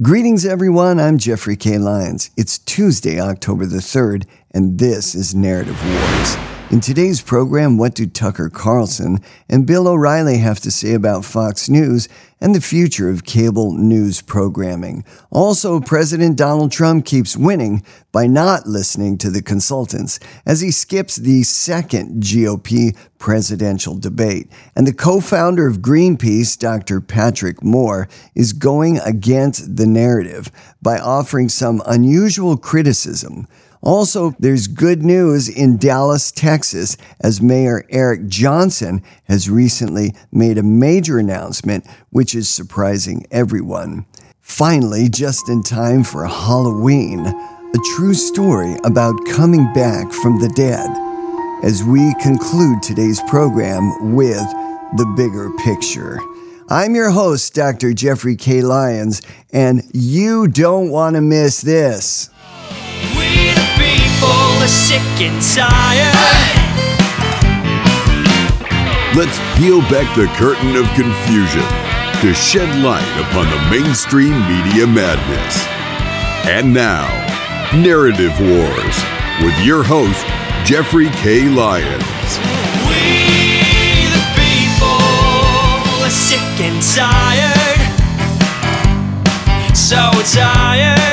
Greetings, everyone. I'm Jeffrey K. Lyons. It's Tuesday, October the 3rd, and this is Narrative Wars. In today's program, what do Tucker Carlson and Bill O'Reilly have to say about Fox News and the future of cable news programming? Also, President Donald Trump keeps winning by not listening to the consultants as he skips the second GOP presidential debate. And the co founder of Greenpeace, Dr. Patrick Moore, is going against the narrative by offering some unusual criticism. Also, there's good news in Dallas, Texas, as Mayor Eric Johnson has recently made a major announcement, which is surprising everyone. Finally, just in time for Halloween, a true story about coming back from the dead. As we conclude today's program with the bigger picture. I'm your host, Dr. Jeffrey K. Lyons, and you don't want to miss this. People are sick and tired. Let's peel back the curtain of confusion to shed light upon the mainstream media madness. And now, Narrative Wars with your host, Jeffrey K. Lyons. We the people are sick and tired. So tired.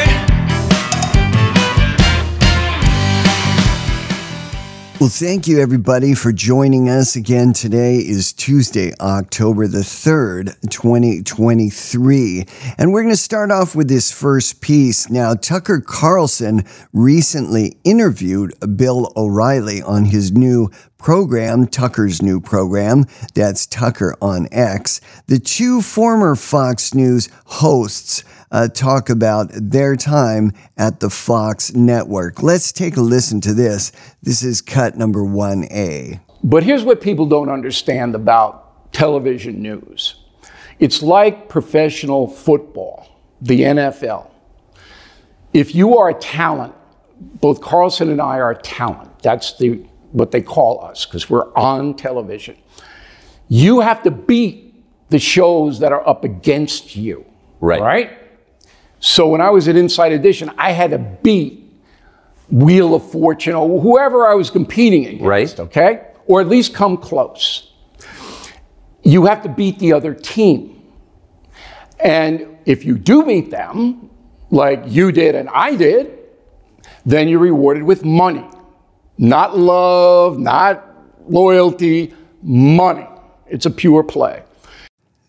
Well, thank you everybody for joining us again. Today is Tuesday, October the 3rd, 2023. And we're going to start off with this first piece. Now, Tucker Carlson recently interviewed Bill O'Reilly on his new program, Tucker's new program. That's Tucker on X. The two former Fox News hosts uh, talk about their time at the Fox network. Let's take a listen to this. This is cut number 1A. But here's what people don't understand about television news it's like professional football, the NFL. If you are a talent, both Carlson and I are talent. That's the, what they call us because we're on television. You have to beat the shows that are up against you. Right. Right? So when I was at Inside Edition, I had to beat Wheel of Fortune or whoever I was competing against, Right. okay? Or at least come close. You have to beat the other team. And if you do beat them, like you did and I did, then you're rewarded with money. Not love, not loyalty, money. It's a pure play.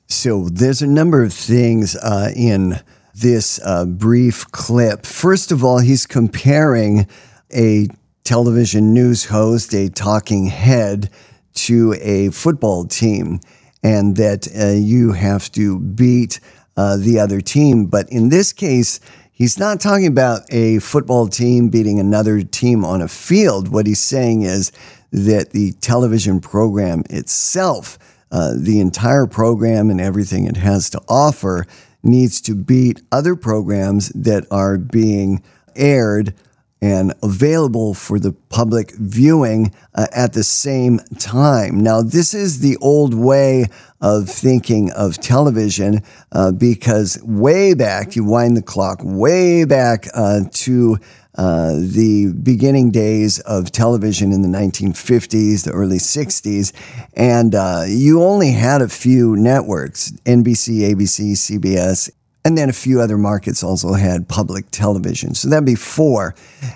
So there's a number of things uh, in this uh, brief clip. First of all, he's comparing a television news host, a talking head, to a football team, and that uh, you have to beat uh, the other team. But in this case, he's not talking about a football team beating another team on a field. What he's saying is that the television program itself, uh, the entire program and everything it has to offer, needs to beat other programs that are being aired and available for the public viewing uh, at the same time. Now, this is the old way of thinking of television uh, because way back, you wind the clock way back uh, to uh, the beginning days of television in the 1950s, the early 60s, and uh, you only had a few networks NBC, ABC, CBS, and then a few other markets also had public television. So that'd be four.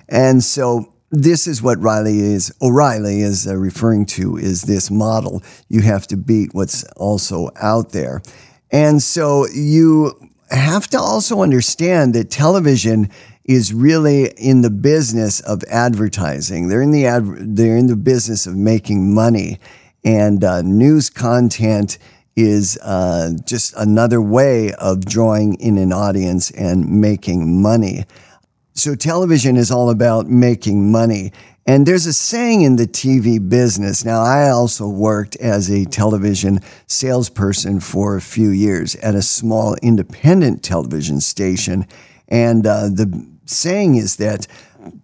And so this is what Riley is, O'Reilly is uh, referring to is this model. You have to beat what's also out there. And so you have to also understand that television is really in the business of advertising. They're in the ad, they're in the business of making money, and uh, news content is uh, just another way of drawing in an audience and making money. So television is all about making money. And there's a saying in the TV business. Now, I also worked as a television salesperson for a few years at a small independent television station. And uh, the saying is that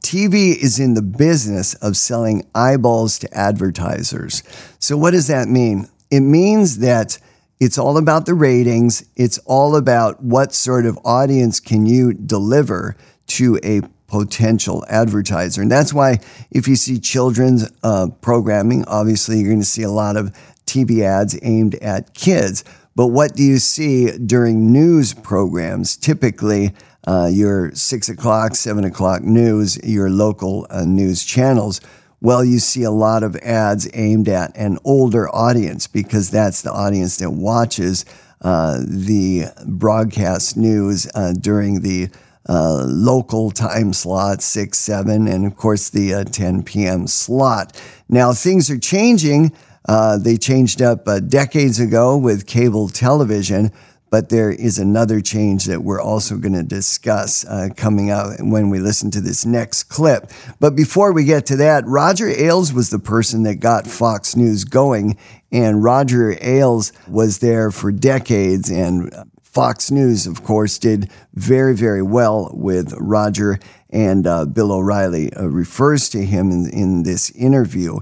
TV is in the business of selling eyeballs to advertisers. So, what does that mean? It means that It's all about the ratings. It's all about what sort of audience can you deliver to a potential advertiser. And that's why if you see children's uh, programming, obviously you're going to see a lot of TV ads aimed at kids. But what do you see during news programs? Typically, uh, your six o'clock, seven o'clock news, your local uh, news channels. Well, you see a lot of ads aimed at an older audience because that's the audience that watches uh, the broadcast news uh, during the uh, local time slot, 6, 7, and of course the uh, 10 p.m. slot. Now, things are changing. Uh, they changed up uh, decades ago with cable television, but there is another change that we're also going to discuss uh, coming out when we listen to this next clip. But before we get to that, Roger Ailes was the person that got Fox News going, and Roger Ailes was there for decades and Fox News, of course, did very, very well with Roger, and uh, Bill O'Reilly uh, refers to him in, in this interview.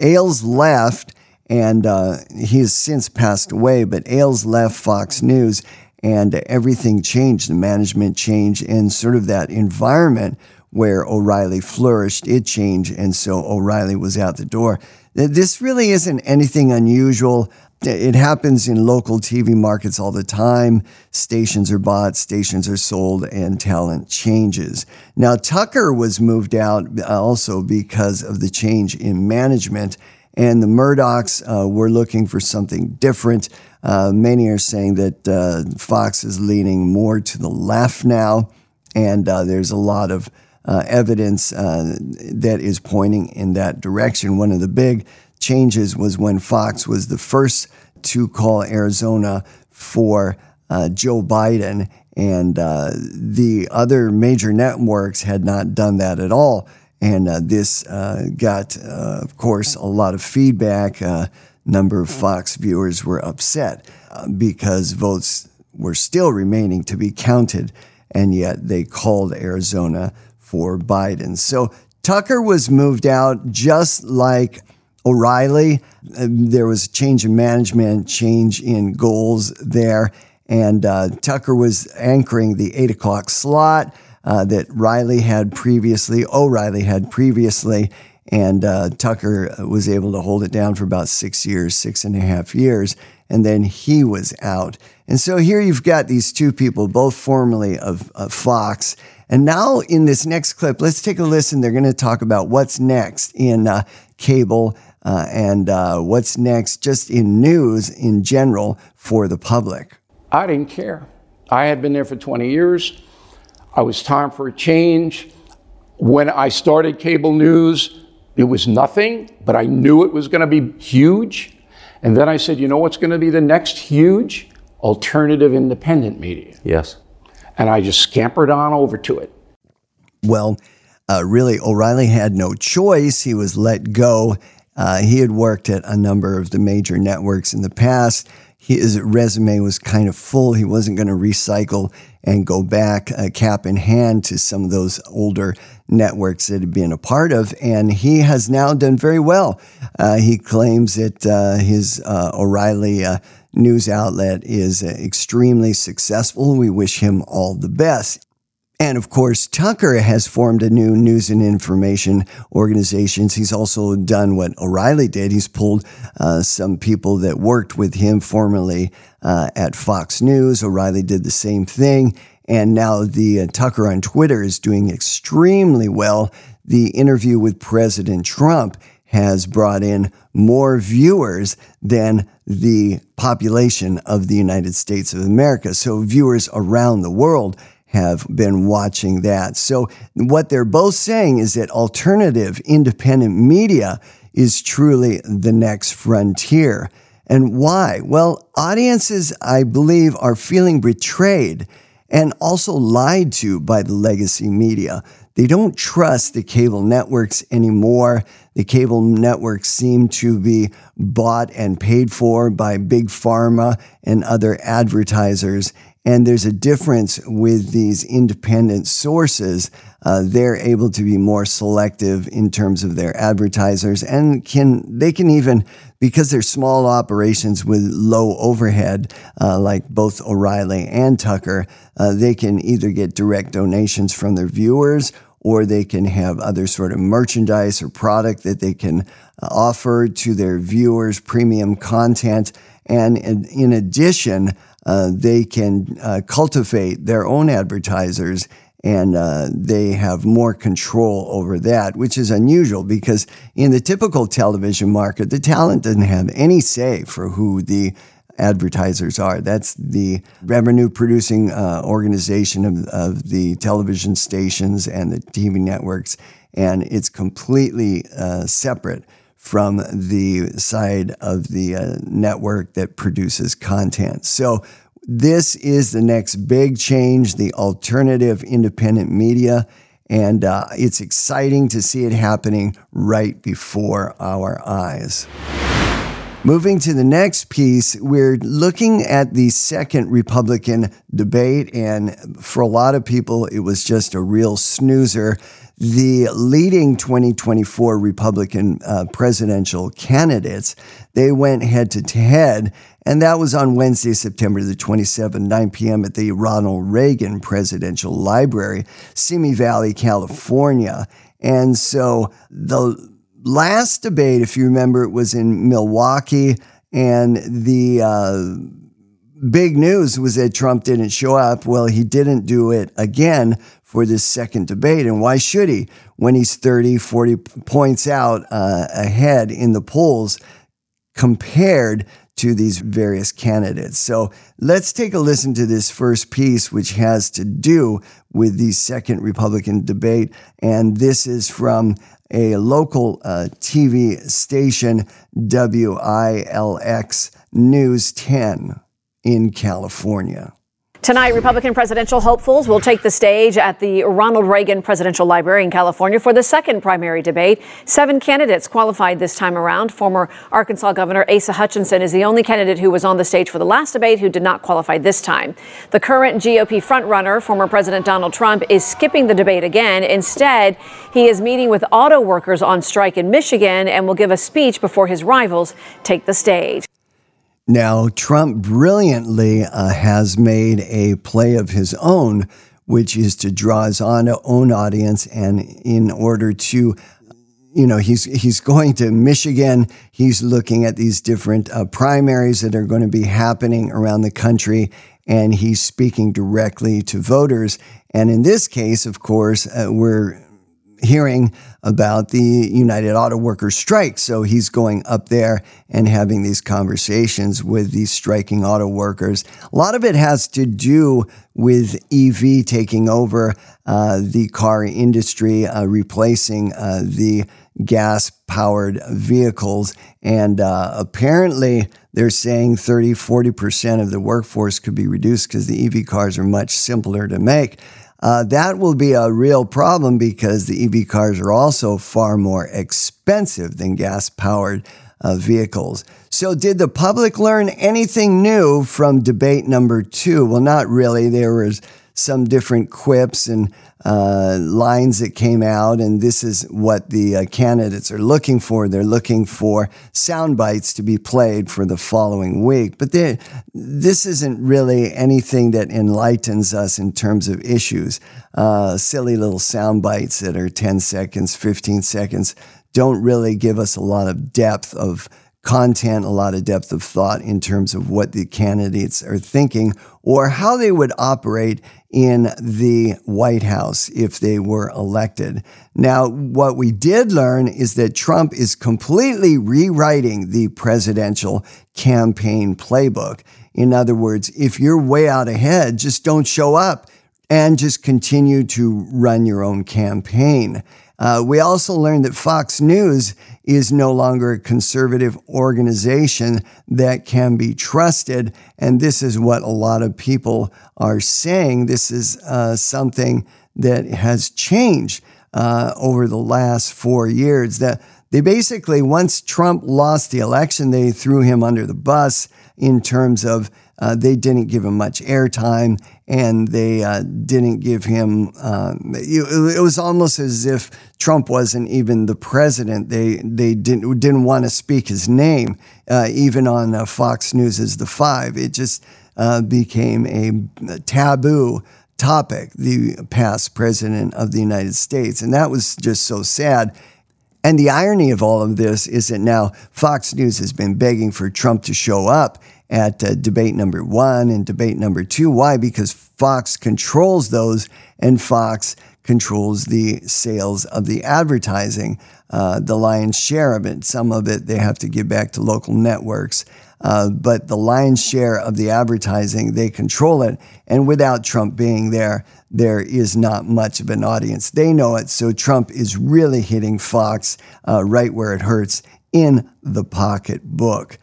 Ailes left, and uh, he has since passed away, but Ailes left Fox News, and everything changed. The management changed, and sort of that environment where O'Reilly flourished, it changed, and so O'Reilly was out the door. This really isn't anything unusual. It happens in local TV markets all the time. Stations are bought, stations are sold, and talent changes. Now, Tucker was moved out also because of the change in management, and the Murdochs uh, were looking for something different. Uh, many are saying that uh, Fox is leaning more to the left now, and uh, there's a lot of uh, evidence uh, that is pointing in that direction. One of the big changes was when Fox was the first to call Arizona for uh, Joe Biden, and uh, the other major networks had not done that at all. And uh, this uh, got, uh, of course, a lot of feedback. A number of Fox viewers were upset uh, because votes were still remaining to be counted, and yet they called Arizona for Biden. So Tucker was moved out just like O'Reilly. Uh, there was a change in management, change in goals there. And uh, Tucker was anchoring the eight o'clock slot uh, that Riley had previously, O'Reilly had previously. And uh, Tucker was able to hold it down for about six years, six and a half years. And then he was out. And so here you've got these two people, both formerly of, of Fox. And now in this next clip, let's take a listen. They're going to talk about what's next in uh, cable uh, and uh, what's next just in news in general for the public. I didn't care. I had been there for 20 years. I was time for a change. When I started cable news, it was nothing, but I knew it was going to be huge. And then I said, you know what's going to be the next huge? Alternative independent media. Yes. And I just scampered on over to it. Well, uh, really, O'Reilly had no choice. He was let go uh, he had worked at a number of the major networks in the past. His resume was kind of full. He wasn't going to recycle and go back uh, cap in hand to some of those older networks that he'd been a part of. And he has now done very well. Uh, he claims that uh, his uh, O'Reilly uh, news outlet is extremely successful. We wish him all the best. And of course, Tucker has formed a new news and information organizations. He's also done what O'Reilly did. He's pulled uh, some people that worked with him formerly uh, at Fox News. O'Reilly did the same thing. And now the uh, Tucker on Twitter is doing extremely well. The interview with President Trump has brought in more viewers than the population of the United States of America. So viewers around the world have been watching that. So, what they're both saying is that alternative independent media is truly the next frontier. And why? Well, audiences, I believe, are feeling betrayed and also lied to by the legacy media. They don't trust the cable networks anymore. The cable networks seem to be bought and paid for by big pharma and other advertisers And there's a difference with these independent sources. Uh, they're able to be more selective in terms of their advertisers and can they can even because they're small operations with low overhead, uh, like both O'Reilly and Tucker, uh, they can either get direct donations from their viewers or they can have other sort of merchandise or product that they can uh, offer to their viewers, premium content. And in, in addition, uh, they can uh, cultivate their own advertisers and uh, they have more control over that, which is unusual because in the typical television market, the talent doesn't have any say for who the advertisers are. That's the revenue producing uh, organization of, of, the television stations and the TV networks, and it's completely uh, separate from the side of the uh, network that produces content. So this is the next big change, the alternative independent media. And uh, it's exciting to see it happening right before our eyes. Moving to the next piece, we're looking at the second Republican debate. And for a lot of people, it was just a real snoozer. The leading 2024 Republican uh, presidential candidates, they went head to head and that was on Wednesday, September the 27th, 9 p.m. at the Ronald Reagan Presidential Library, Simi Valley, California. And so the last debate, if you remember, it was in Milwaukee. And the uh, big news was that Trump didn't show up. Well, he didn't do it again for this second debate. And why should he when he's 30, 40 points out uh, ahead in the polls compared to these various candidates. So let's take a listen to this first piece, which has to do with the second Republican debate. And this is from a local uh, TV station, WILX News 10 in California. Tonight, Republican presidential hopefuls will take the stage at the Ronald Reagan Presidential Library in California for the second primary debate. Seven candidates qualified this time around. Former Arkansas Governor Asa Hutchinson is the only candidate who was on the stage for the last debate who did not qualify this time. The current GOP frontrunner, former President Donald Trump, is skipping the debate again. Instead, he is meeting with auto workers on strike in Michigan and will give a speech before his rivals take the stage. Now, Trump brilliantly uh, has made a play of his own, which is to draw his own audience, and in order to you know he's he's going to Michigan. He's looking at these different uh, primaries that are going to be happening around the country, and he's speaking directly to voters. And in this case, of course, uh, we're hearing about the United Auto Workers strike. So he's going up there and having these conversations with these striking auto workers. A lot of it has to do with EV taking over uh, the car industry, uh, replacing uh, the gas powered vehicles. And uh, apparently, they're saying 30, 40% of the workforce could be reduced because the EV cars are much simpler to make uh, that will be a real problem because the EV cars are also far more expensive than gas powered uh, vehicles. So, did the public learn anything new from debate number two? Well, not really. There was some different quips and uh, lines that came out, and this is what the uh, candidates are looking for. They're looking for sound bites to be played for the following week. But this isn't really anything that enlightens us in terms of issues. Uh, silly little sound bites that are 10 seconds, 15 seconds don't really give us a lot of depth of content, a lot of depth of thought in terms of what the candidates are thinking or how they would operate in the White House if they were elected. Now, what we did learn is that Trump is completely rewriting the presidential campaign playbook. In other words, if you're way out ahead, just don't show up and just continue to run your own campaign. Uh, we also learned that Fox News is no longer a conservative organization that can be trusted. And this is what a lot of people are saying. This is uh, something that has changed uh, over the last four years. That they basically, once Trump lost the election, they threw him under the bus in terms of uh, they didn't give him much airtime and they uh, didn't give him. Uh, it, it, was almost as if Trump wasn't even the president. They they didn't didn't want to speak his name, uh, even on uh, Fox News as the Five. It just uh, became a taboo topic. The past president of the United States, and that was just so sad. And the irony of all of this is that now Fox News has been begging for Trump to show up at uh, debate number one and debate number two. Why? Because Fox controls those, and Fox controls the sales of the advertising, uh, the lion's share of it. Some of it they have to give back to local networks. Uh, but the lion's share of the advertising, they control it. And without Trump being there, there is not much of an audience. They know it. So Trump is really hitting Fox uh, right where it hurts in the pocketbook.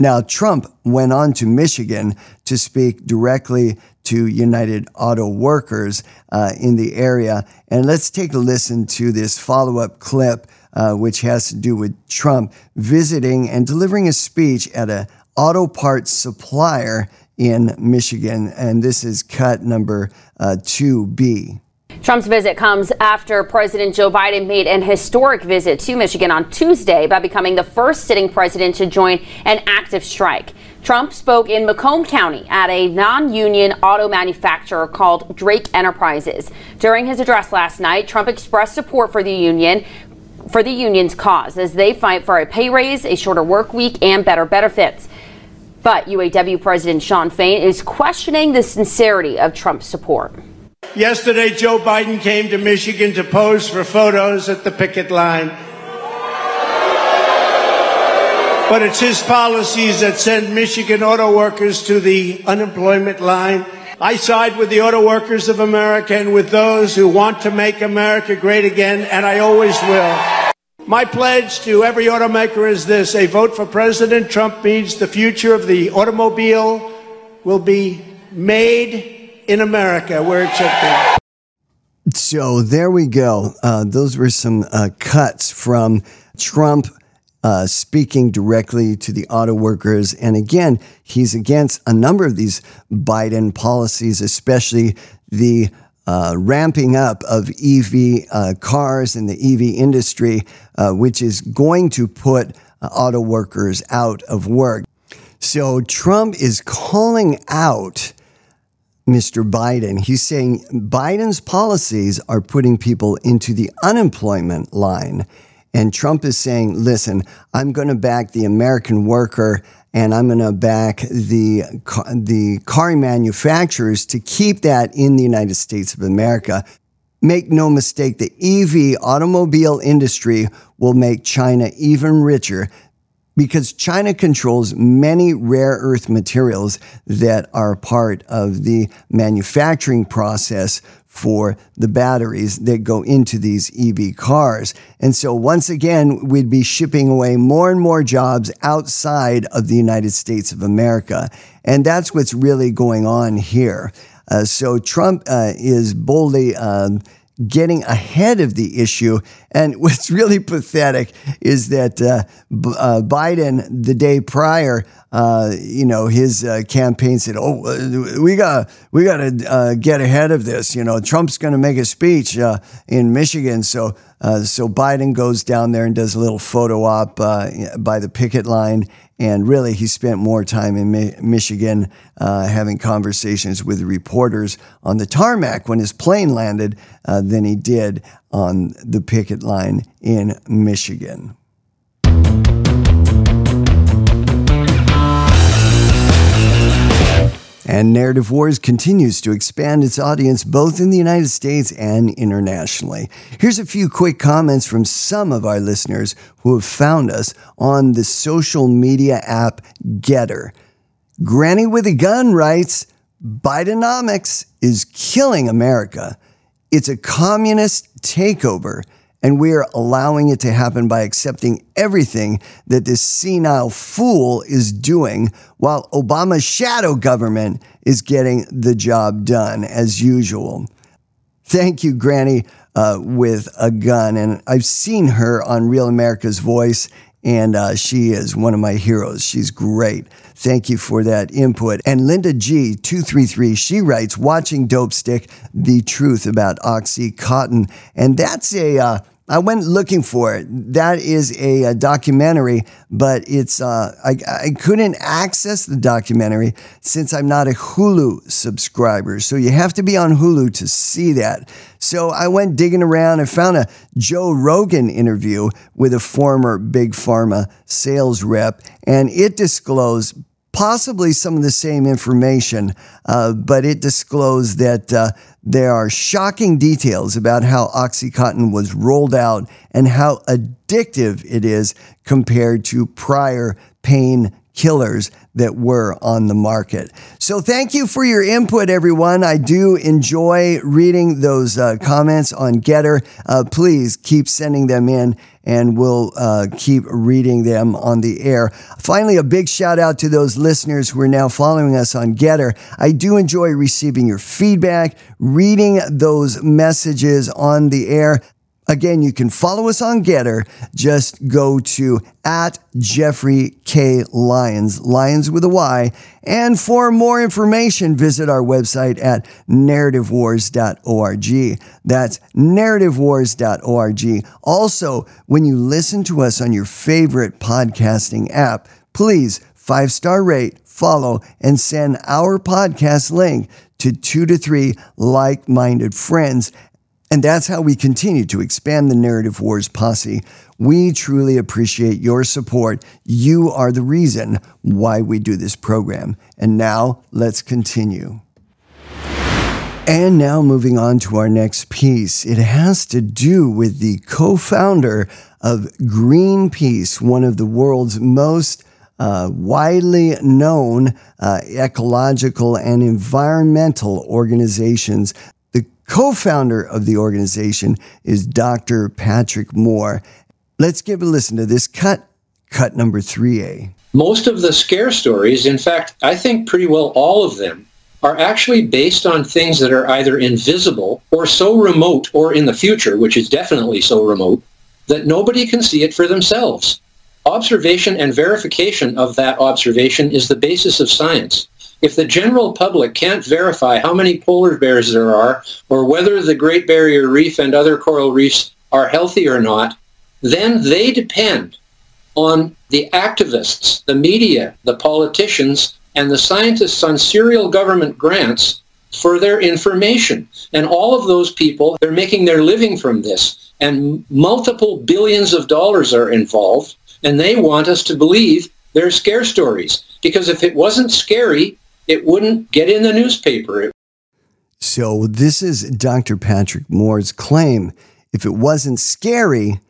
Now, Trump went on to Michigan to speak directly to United Auto Workers uh, in the area. And let's take a listen to this follow up clip, uh, which has to do with Trump visiting and delivering a speech at a auto parts supplier in Michigan. And this is cut number uh, 2B. Trump's visit comes after President Joe Biden made an historic visit to Michigan on Tuesday by becoming the first sitting president to join an active strike. Trump spoke in Macomb County at a non union auto manufacturer called Drake Enterprises. During his address last night, Trump expressed support for the union. For the union's cause as they fight for a pay raise, a shorter work week, and better benefits. But UAW President Shawn Fain is questioning the sincerity of Trump's support. Yesterday, Joe Biden came to Michigan to pose for photos at the picket line. But it's his policies that send Michigan auto workers to the unemployment line. I side with the auto workers of America and with those who want to make America great again, and I always will. My pledge to every automaker is this a vote for President Trump means the future of the automobile will be made in America where it should be. So there we go. Uh, those were some uh, cuts from Trump uh, speaking directly to the auto workers. And again, he's against a number of these Biden policies, especially the uh, ramping up of EV uh, cars in the EV industry, uh, which is going to put auto workers out of work. So Trump is calling out Mr. Biden. He's saying Biden's policies are putting people into the unemployment line. And Trump is saying, listen, I'm going to back the American worker and I'm going to back the, the car manufacturers to keep that in the United States of America. Make no mistake, the EV automobile industry will make China even richer because China controls many rare earth materials that are part of the manufacturing process for the batteries that go into these EV cars. And so once again, we'd be shipping away more and more jobs outside of the United States of America. And that's what's really going on here. Uh, so Trump uh, is boldly um, getting ahead of the issue. And what's really pathetic is that uh, B- uh, Biden, the day prior, uh, you know, his uh, campaign said, "Oh, uh, we got we got to uh, get ahead of this." You know, Trump's going to make a speech in Michigan, so so Biden goes down there and does a little photo op by the picket line and really, he spent more time in Mi- Michigan uh, having conversations with reporters on the tarmac when his plane landed uh, than he did on the picket line in Michigan. And Narrative Wars continues to expand its audience both in the United States and internationally. Here's a few quick comments from some of our listeners who have found us on the social media app GETTR. Granny with a Gun writes Bidenomics is killing America. It's a communist takeover and we are allowing it to happen by accepting everything that this senile fool is doing while Obama's shadow government is getting the job done as usual. Thank you, Granny, uh, with a gun. And I've seen her on Real America's Voice, and uh, she is one of my heroes. She's great. Thank you for that input. And Linda G233, she writes, watching Dopesick, the truth about Oxycontin. And that's a, uh, I went looking for it. That is a, a documentary, but it's uh, I, I couldn't access the documentary since I'm not a Hulu subscriber. So you have to be on Hulu to see that. So I went digging around and found a Joe Rogan interview with a former big pharma sales rep, and it disclosed possibly some of the same information, uh, but it disclosed that uh, there are shocking details about how Oxycontin was rolled out and how addictive it is compared to prior pain killers that were on the market. So thank you for your input, everyone. I do enjoy reading those uh, comments on GETTR. Uh, please keep sending them in and we'll uh, keep reading them on the air. Finally, a big shout out to those listeners who are now following us on GETTR. I do enjoy receiving your feedback, reading those messages on the air. Again, you can follow us on GETTR. Just go to at Jeffrey K. Lyons, Lyons with a Y. And for more information, visit our website at narrativewars.org. That's narrativewars.org. Also, when you listen to us on your favorite podcasting app, please five star rate, follow, and send our podcast link to two to three like minded friends and that's how we continue to expand the Narrative Wars posse. We truly appreciate your support. You are the reason why we do this program. And now let's continue. And now moving on to our next piece. It has to do with the co founder of Greenpeace, one of the world's most uh, widely known uh, ecological and environmental organizations co founder of the organization is Dr. Patrick Moore. Let's give a listen to this cut, cut number 3A. Most of the scare stories, in fact, I think pretty well all of them, are actually based on things that are either invisible or so remote or in the future, which is definitely so remote, that nobody can see it for themselves. Observation and verification of that observation is the basis of science if the general public can't verify how many polar bears there are or whether the Great Barrier Reef and other coral reefs are healthy or not, then they depend on the activists, the media, the politicians, and the scientists on serial government grants for their information. And all of those people, they're making their living from this. And multiple billions of dollars are involved. And they want us to believe they're scare stories. Because if it wasn't scary, it wouldn't get in the newspaper. So, this is Dr. Patrick Moore's claim. If it wasn't scary,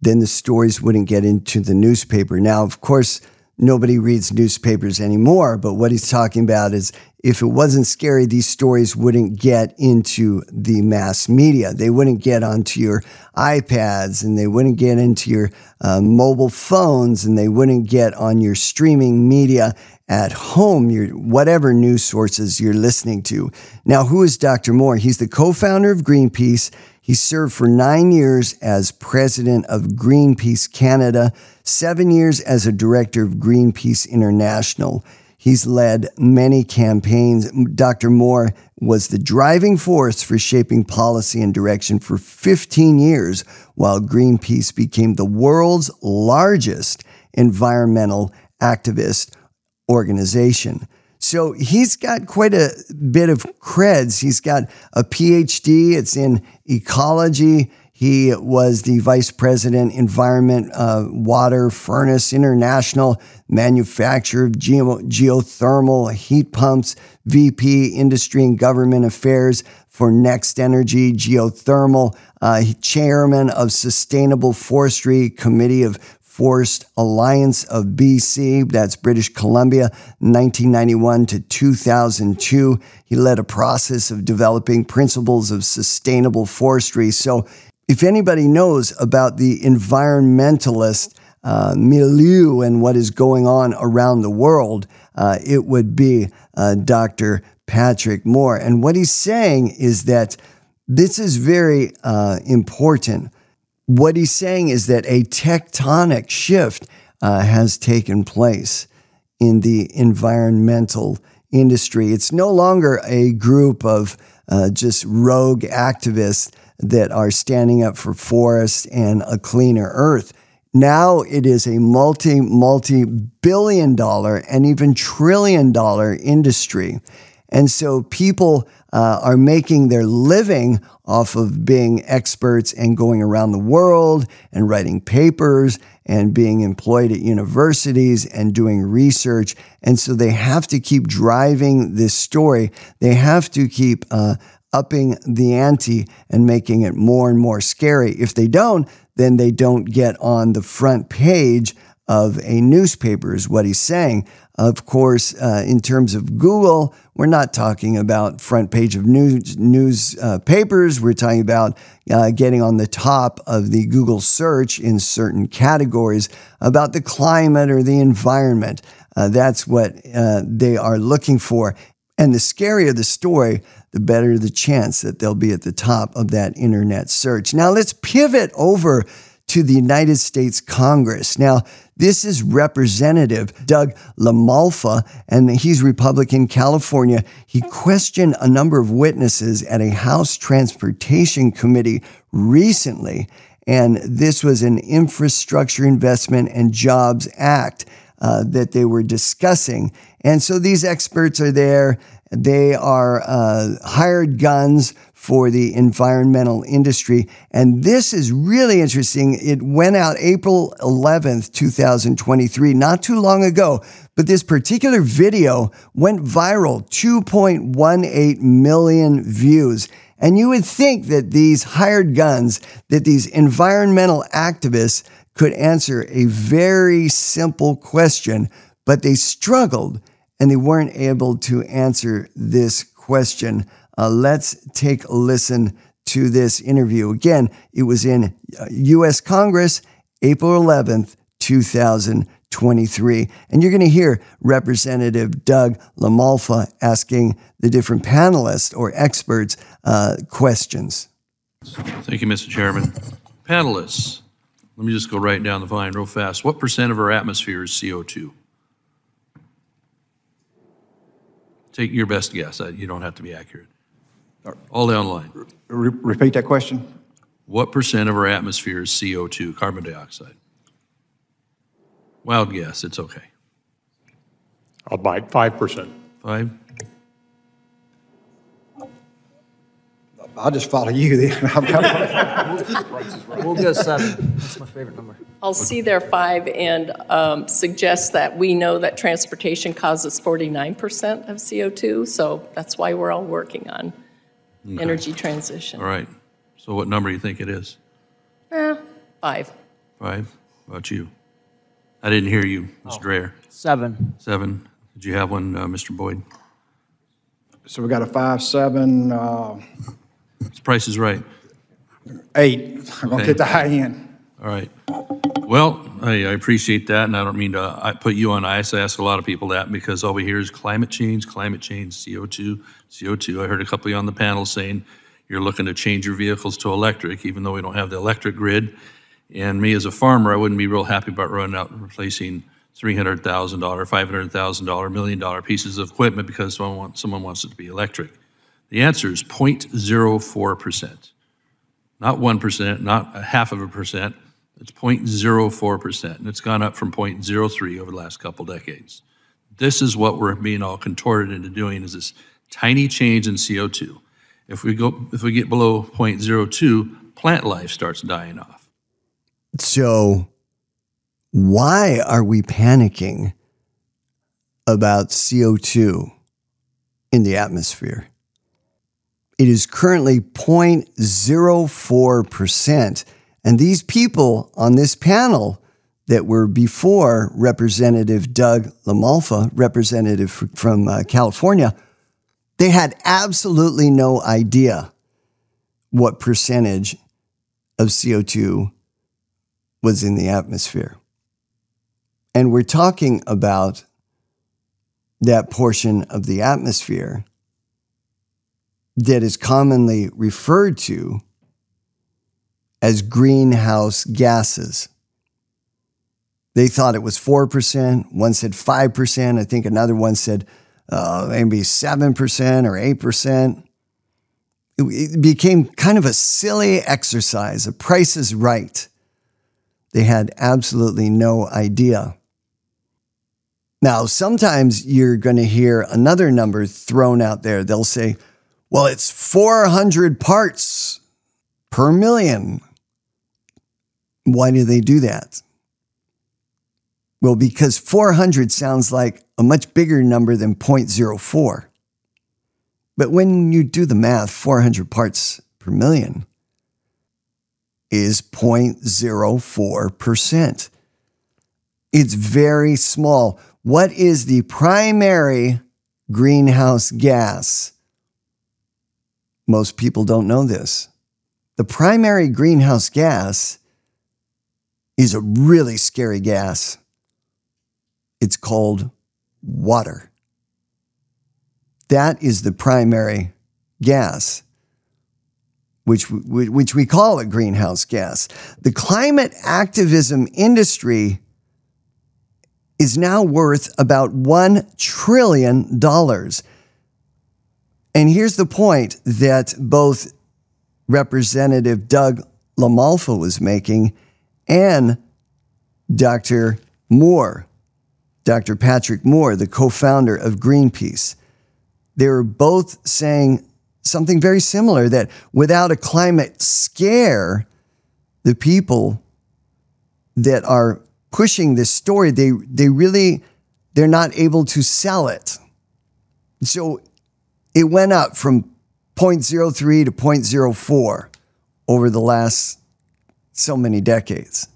then the stories wouldn't get into the newspaper. Now, of course, nobody reads newspapers anymore, but what he's talking about is if it wasn't scary, these stories wouldn't get into the mass media. They wouldn't get onto your iPads and they wouldn't get into your uh, mobile phones and they wouldn't get on your streaming media at home, your whatever news sources you're listening to. Now, who is Dr. Moore? He's the co-founder of Greenpeace. He served for nine years as president of Greenpeace Canada, seven years as a director of Greenpeace International. He's led many campaigns. Dr. Moore was the driving force for shaping policy and direction for 15 years, while Greenpeace became the world's largest environmental activist organization. So he's got quite a bit of creds. He's got a PhD, it's in ecology. He was the vice president, environment, uh, WaterFurnace, international manufacturer of geo- geothermal heat pumps, VP, industry and government affairs for Next Energy Geothermal, uh, chairman of Sustainable Forestry Committee of Forest Alliance of BC, that's British Columbia, 1991 to 2002. He led a process of developing principles of sustainable forestry. So, if anybody knows about the environmentalist uh, milieu and what is going on around the world, uh, it would be uh, Dr. Patrick Moore. And what he's saying is that this is very uh, important what he's saying is that a tectonic shift uh, has taken place in the environmental industry. It's no longer a group of uh, just rogue activists that are standing up for forests and a cleaner earth. Now it is a multi, multi billion dollar and even trillion dollar industry. And so people uh, are making their living off of being experts and going around the world and writing papers and being employed at universities and doing research. And so they have to keep driving this story. They have to keep uh, upping the ante and making it more and more scary. If they don't, then they don't get on the front page of a newspaper, is what he's saying. Of course, uh, in terms of Google, we're not talking about front page of news newspapers. Uh, we're talking about uh, getting on the top of the Google search in certain categories about the climate or the environment. Uh, that's what uh, they are looking for. And the scarier the story, the better the chance that they'll be at the top of that internet search. Now let's pivot over to the United States Congress. Now, this is Representative Doug LaMalfa, and he's Republican California. He questioned a number of witnesses at a House Transportation Committee recently, and this was an Infrastructure Investment and Jobs Act uh, that they were discussing. And so these experts are there. They are uh, hired guns for the environmental industry. And this is really interesting. It went out April 11th, 2023, not too long ago. But this particular video went viral 2.18 million views. And you would think that these hired guns, that these environmental activists could answer a very simple question, but they struggled and they weren't able to answer this question. Uh, let's take a listen to this interview. Again, it was in U.S. Uh, Congress, April 11th, 2023. And you're going to hear Representative Doug LaMalfa asking the different panelists or experts uh, questions. Thank you, Mr. Chairman. Panelists, let me just go right down the line real fast. What percent of our atmosphere is CO2? Take your best guess. You don't have to be accurate. All down the line. Re- Repeat that question. What percent of our atmosphere is CO2, carbon dioxide? Wild guess, it's okay. I'll bite 5%. Five? I'll just follow you then. We'll go seven. That's my favorite number. I'll see their five and um, suggest that we know that transportation causes 49% of CO2, so that's why we're all working on energy transition. All right. So what number do you think it is? Eh, five. Five? How about you? I didn't hear you, Mr. Oh. Dreyer. Seven. Seven. Did you have one, uh, Mr. Boyd? So we got a five, seven, uh, This price is right. eight. I'm gonna get the high end. All right. Well, I, I appreciate that, and I don't mean to I put you on ice. I ask a lot of people that because all we hear is climate change, climate change, CO2, CO2. I heard a couple of you on the panel saying you're looking to change your vehicles to electric, even though we don't have the electric grid. And me as a farmer, I wouldn't be real happy about running out and replacing $300,000, $500,000, million dollar pieces of equipment because someone wants, someone wants it to be electric. The answer is 0.04%. Not 1%, not a half of a percent. It's 0.04%, and it's gone up from 0.03 over the last couple decades. This is what we're being all contorted into doing is this tiny change in CO2. If we go if we get below 0.02, plant life starts dying off. So, why are we panicking about CO2 in the atmosphere? It is currently 0.04%. And these people on this panel that were before Representative Doug LaMalfa, representative from uh, California, they had absolutely no idea what percentage of CO2 was in the atmosphere. And we're talking about that portion of the atmosphere that is commonly referred to as greenhouse gases. They thought it was 4%. One said 5%. I think another one said uh, maybe 7% or 8%. It, it became kind of a silly exercise. A price is right. They had absolutely no idea. Now, sometimes you're going to hear another number thrown out there. They'll say, well, it's 400 parts per million. Why do they do that? Well, because 400 sounds like a much bigger number than 0.04. But when you do the math, 400 parts per million is 0.04%. It's very small. What is the primary greenhouse gas? Most people don't know this. The primary greenhouse gas is a really scary gas. It's called water. That is the primary gas, which, which we call a greenhouse gas. The climate activism industry is now worth about $1 trillion. And here's the point that both Representative Doug LaMalfa was making and Dr. Moore, Dr. Patrick Moore, the co founder of Greenpeace. They were both saying something very similar that without a climate scare, the people that are pushing this story, they, they really, they're not able to sell it. So it went up from 0.03 to 0.04 over the last so many decades.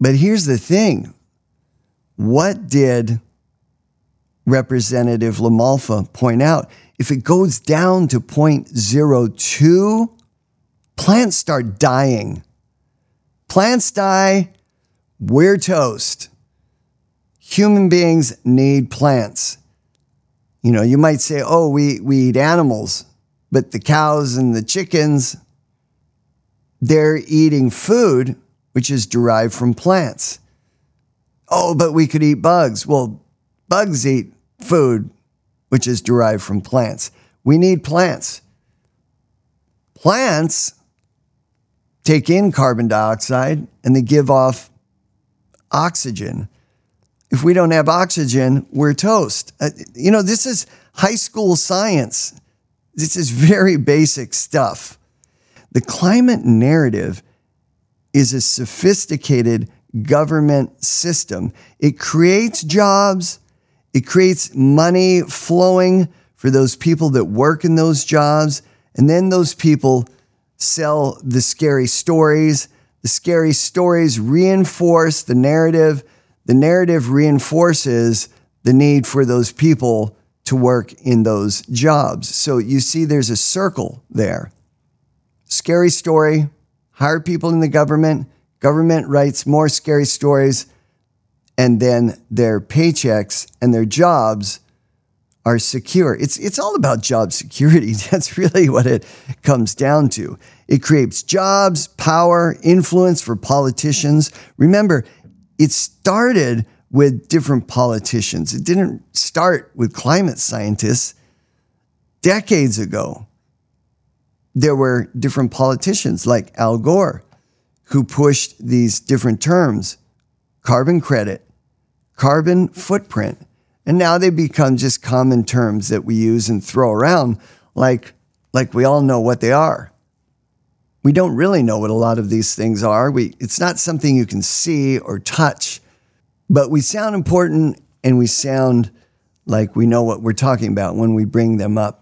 But here's the thing what did Representative LaMalfa point out? If it goes down to 0.02, plants start dying. Plants die, we're toast. Human beings need plants. You know, you might say, oh, we, we eat animals, but the cows and the chickens, they're eating food which is derived from plants. Oh, but we could eat bugs. Well, bugs eat food which is derived from plants. We need plants. Plants take in carbon dioxide and they give off oxygen. If we don't have oxygen, we're toast. Uh, you know, this is high school science. This is very basic stuff. The climate narrative is a sophisticated government system. It creates jobs, it creates money flowing for those people that work in those jobs, and then those people sell the scary stories. The scary stories reinforce the narrative the narrative reinforces the need for those people to work in those jobs. So you see, there's a circle there. Scary story, hire people in the government, government writes more scary stories, and then their paychecks and their jobs are secure. It's, it's all about job security. That's really what it comes down to. It creates jobs, power, influence for politicians. Remember, it started with different politicians. It didn't start with climate scientists. Decades ago, there were different politicians like Al Gore who pushed these different terms carbon credit, carbon footprint. And now they become just common terms that we use and throw around like, like we all know what they are we don't really know what a lot of these things are. We, it's not something you can see or touch, but we sound important and we sound like we know what we're talking about when we bring them up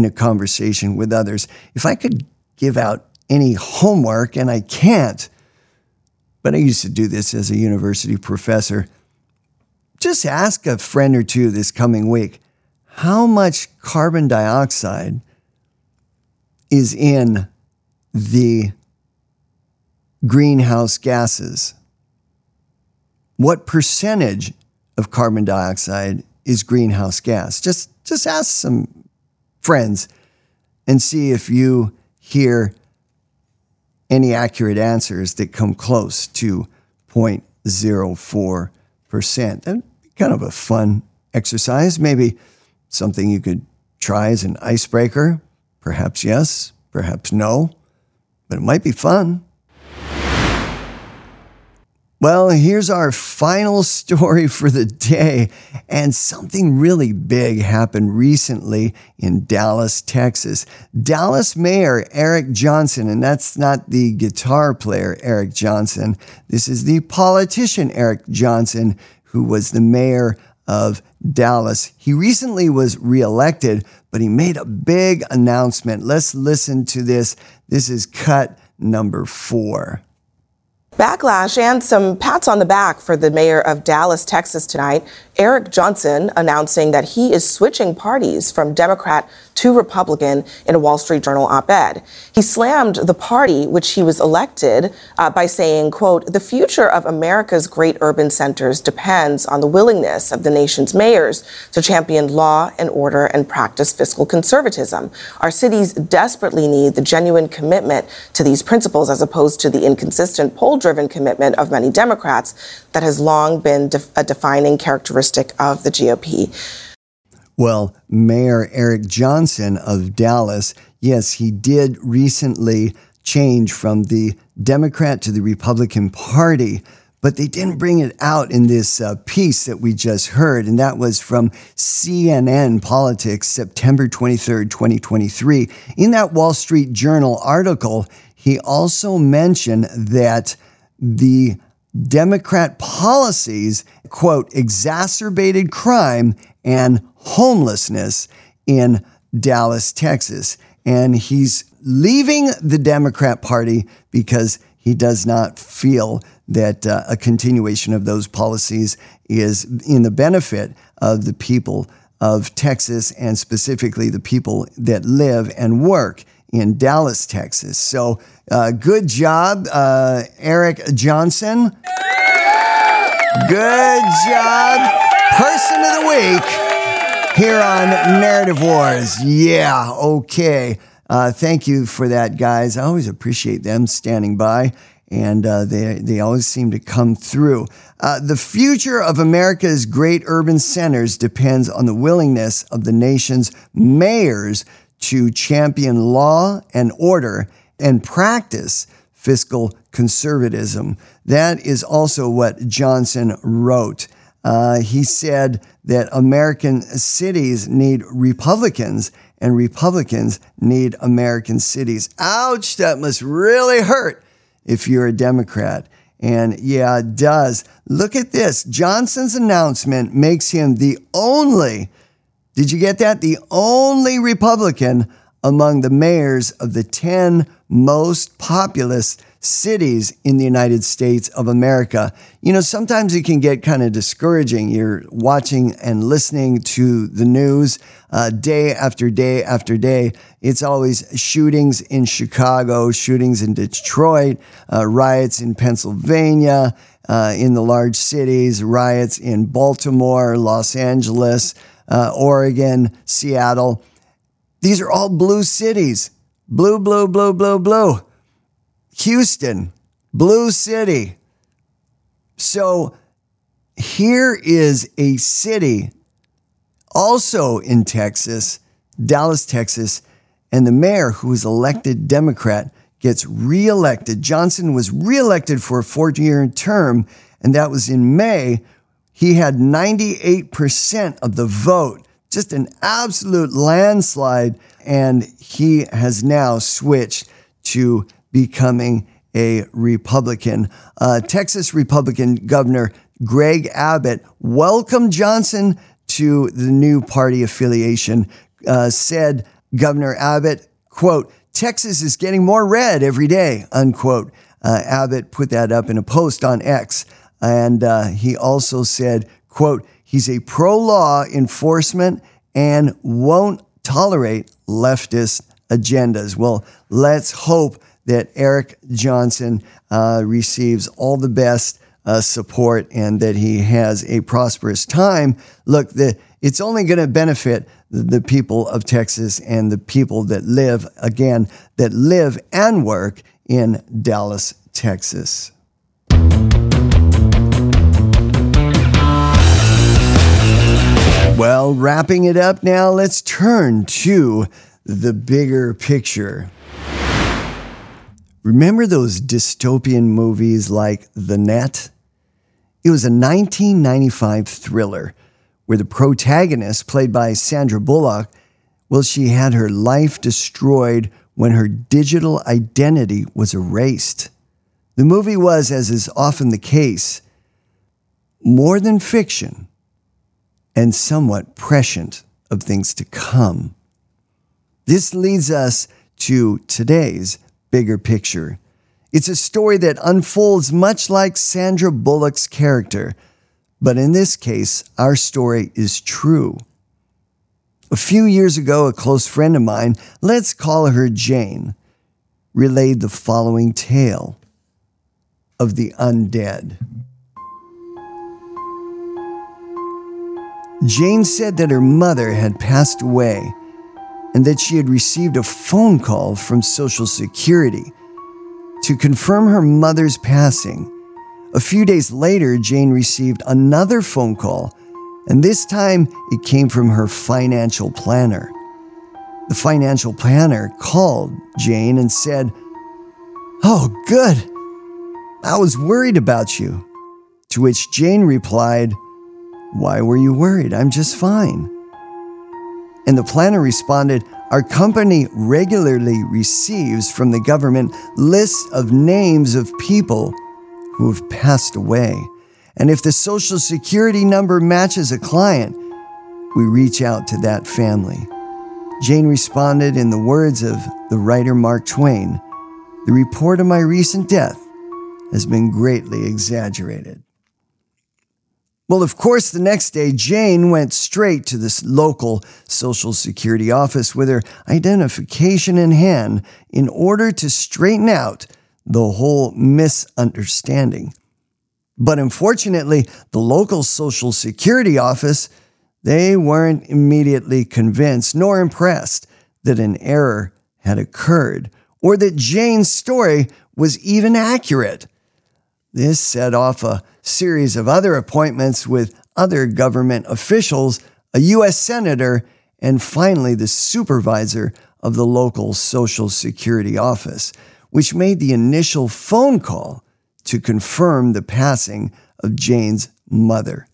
in a conversation with others. If I could give out any homework, and I can't, but I used to do this as a university professor, just ask a friend or two this coming week how much carbon dioxide is in the greenhouse gases. What percentage of carbon dioxide is greenhouse gas? Just, just ask some friends and see if you hear any accurate answers that come close to 0.04%. And kind of a fun exercise, maybe something you could try as an icebreaker. Perhaps yes, perhaps no, but it might be fun. Well, here's our final story for the day. And something really big happened recently in Dallas, Texas. Dallas Mayor Eric Johnson, and that's not the guitar player Eric Johnson, this is the politician Eric Johnson, who was the mayor of Dallas. He recently was reelected, but he made a big announcement. Let's listen to this. This is cut number four. Backlash and some pats on the back for the mayor of Dallas, Texas tonight. Eric Johnson announcing that he is switching parties from Democrat to Republican in a Wall Street Journal op-ed. He slammed the party which he was elected uh, by saying, quote, the future of America's great urban centers depends on the willingness of the nation's mayors to champion law and order and practice fiscal conservatism. Our cities desperately need the genuine commitment to these principles as opposed to the inconsistent poll-driven commitment of many Democrats that has long been def- a defining characteristic of the GOP. Well, Mayor Eric Johnson of Dallas, yes, he did recently change from the Democrat to the Republican Party, but they didn't bring it out in this uh, piece that we just heard, and that was from CNN Politics, September 23rd, 2023. In that Wall Street Journal article, he also mentioned that the Democrat policies, quote, exacerbated crime and homelessness in Dallas, Texas. And he's leaving the Democrat Party because he does not feel that uh, a continuation of those policies is in the benefit of the people of Texas and specifically the people that live and work in Dallas, Texas. So, uh, good job, uh, Eric Johnson. Good job, person of the week here on Narrative Wars. Yeah, okay. Uh, thank you for that, guys. I always appreciate them standing by, and uh, they, they always seem to come through. Uh, the future of America's great urban centers depends on the willingness of the nation's mayors to champion law and order and practice fiscal conservatism. That is also what Johnson wrote. Uh, he said that American cities need Republicans and Republicans need American cities. Ouch, that must really hurt if you're a Democrat. And yeah, it does. Look at this. Johnson's announcement makes him the only, did you get that? The only Republican among the mayors of the 10 most populous cities in the United States of America. You know, sometimes it can get kind of discouraging. You're watching and listening to the news uh, day after day after day. It's always shootings in Chicago, shootings in Detroit, uh, riots in Pennsylvania, uh, in the large cities, riots in Baltimore, Los Angeles, uh, Oregon, Seattle. These are all blue cities. Blue, blue, blue, blue, blue. Houston, Blue City. So here is a city also in Texas, Dallas, Texas, and the mayor who was elected Democrat gets reelected. Johnson was reelected for a four year term, and that was in May. He had 98% of the vote, just an absolute landslide, and he has now switched to becoming a Republican. Uh, Texas Republican Governor Greg Abbott welcomed Johnson to the new party affiliation. Uh, said Governor Abbott, quote, Texas is getting more red every day, unquote. Uh, Abbott put that up in a post on X. And uh, he also said, quote, he's a pro law enforcement and won't tolerate leftist agendas. Well, let's hope that Eric Johnson uh, receives all the best uh, support and that he has a prosperous time. Look, the, it's only going to benefit the people of Texas and the people that live, again, that live and work in Dallas, Texas. Well, wrapping it up now, let's turn to the bigger picture. Remember those dystopian movies like The Net? It was a 1995 thriller where the protagonist, played by Sandra Bullock, well, she had her life destroyed when her digital identity was erased. The movie was, as is often the case, more than fiction and somewhat prescient of things to come. This leads us to today's bigger picture. It's a story that unfolds much like Sandra Bullock's character, but in this case, our story is true. A few years ago, a close friend of mine, let's call her Jane, relayed the following tale of the undead. Jane said that her mother had passed away and that she had received a phone call from Social Security to confirm her mother's passing. A few days later, Jane received another phone call, and this time it came from her financial planner. The financial planner called Jane and said, Oh, good. I was worried about you. To which Jane replied, why were you worried? I'm just fine. And the planner responded, Our company regularly receives from the government lists of names of people who have passed away. And if the social security number matches a client, we reach out to that family. Jane responded in the words of the writer Mark Twain The report of my recent death has been greatly exaggerated. Well, of course, the next day, Jane went straight to this local Social Security office with her identification in hand in order to straighten out the whole misunderstanding. But unfortunately, the local Social Security office, they weren't immediately convinced nor impressed that an error had occurred or that Jane's story was even accurate. This set off a series of other appointments with other government officials, a U.S. Senator, and finally the supervisor of the local Social Security office, which made the initial phone call to confirm the passing of Jane's mother.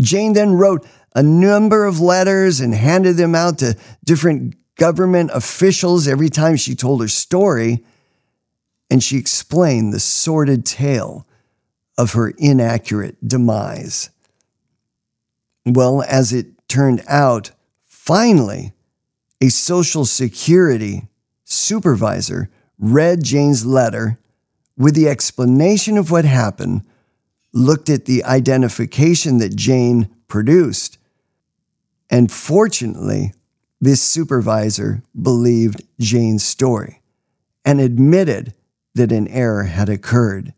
Jane then wrote a number of letters and handed them out to different government officials every time she told her story, and she explained the sordid tale of her inaccurate demise. Well, as it turned out, finally, a Social Security supervisor read Jane's letter with the explanation of what happened, looked at the identification that Jane produced, and fortunately, this supervisor believed Jane's story and admitted that an error had occurred.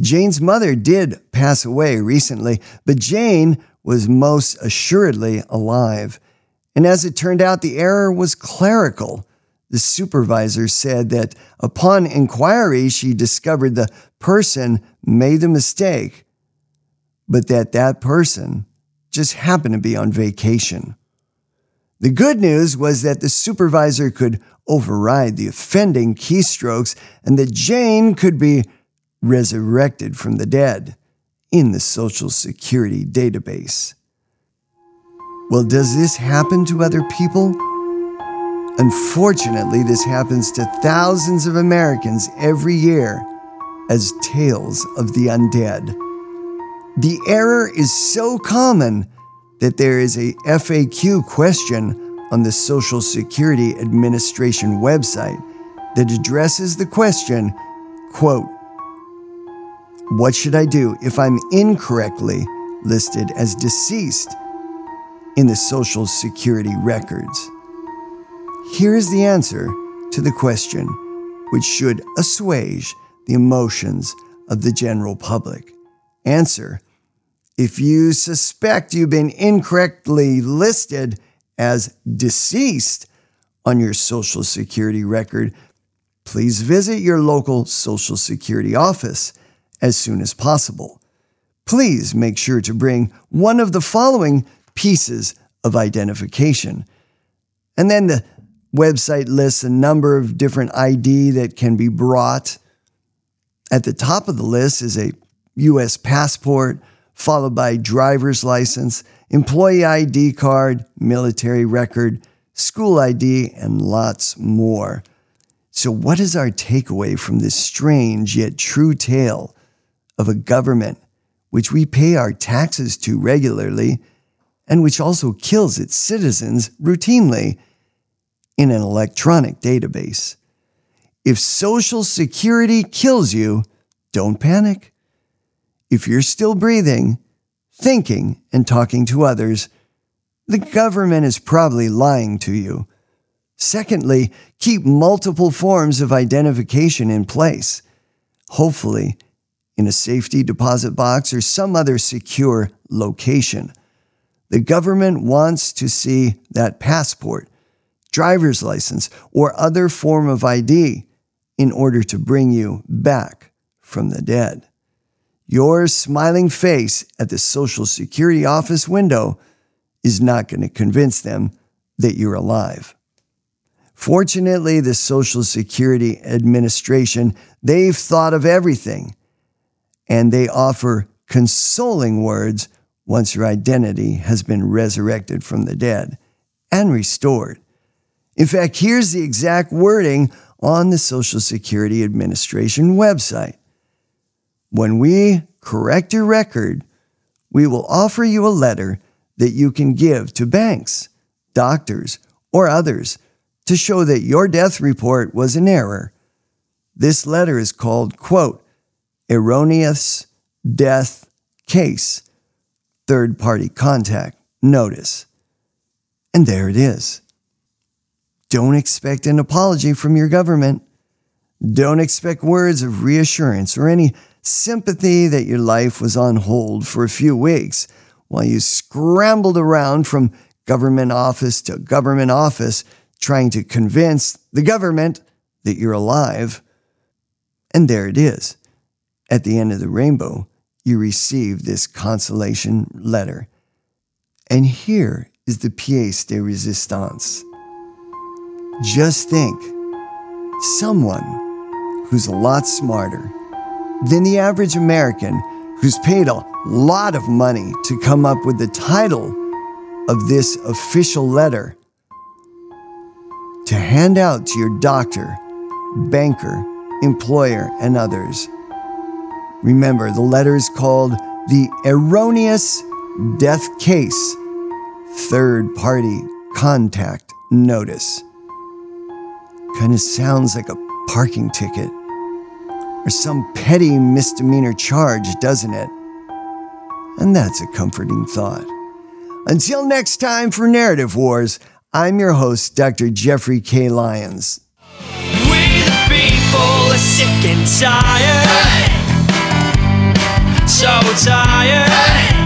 Jane's mother did pass away recently, but Jane was most assuredly alive. And as it turned out, the error was clerical. The supervisor said that upon inquiry, she discovered the person made the mistake, but that that person just happened to be on vacation. The good news was that the supervisor could override the offending keystrokes and that Jane could be resurrected from the dead in the Social Security database. Well, does this happen to other people? Unfortunately, this happens to thousands of Americans every year as tales of the undead. The error is so common that there is a FAQ question on the Social Security Administration website that addresses the question, quote, what should I do if I'm incorrectly listed as deceased in the Social Security records? Here is the answer to the question, which should assuage the emotions of the general public. Answer If you suspect you've been incorrectly listed as deceased on your Social Security record, please visit your local Social Security office as soon as possible. Please make sure to bring one of the following pieces of identification. And then the website lists a number of different ID that can be brought. At the top of the list is a US passport, followed by driver's license, employee ID card, military record, school ID, and lots more. So, what is our takeaway from this strange yet true tale of a government which we pay our taxes to regularly and which also kills its citizens routinely in an electronic database? If Social Security kills you, don't panic. If you're still breathing, thinking, and talking to others, the government is probably lying to you. Secondly, keep multiple forms of identification in place, hopefully in a safety deposit box or some other secure location. The government wants to see that passport, driver's license, or other form of ID in order to bring you back from the dead. Your smiling face at the Social Security office window is not going to convince them that you're alive. Fortunately, the Social Security Administration, they've thought of everything and they offer consoling words once your identity has been resurrected from the dead and restored. In fact, here's the exact wording on the Social Security Administration website. When we correct your record, we will offer you a letter that you can give to banks, doctors, or others to show that your death report was an error. This letter is called, quote, erroneous death case, third party contact notice. And there it is. Don't expect an apology from your government. Don't expect words of reassurance or any sympathy that your life was on hold for a few weeks while you scrambled around from government office to government office trying to convince the government that you're alive. And there it is. At the end of the rainbow, you receive this consolation letter. And here is the pièce de résistance. Just think someone who's a lot smarter than the average American who's paid a lot of money to come up with the title of this official letter to hand out to your doctor, banker, employer, and others. Remember, the letter is called the Erroneous Death Case Third Party Contact Notice. Kind of sounds like a parking ticket or some petty misdemeanor charge, doesn't it? And that's a comforting thought. Until next time for Narrative Wars, I'm your host, Dr. Jeffrey K. Lyons. We the people are sick and tired so tired.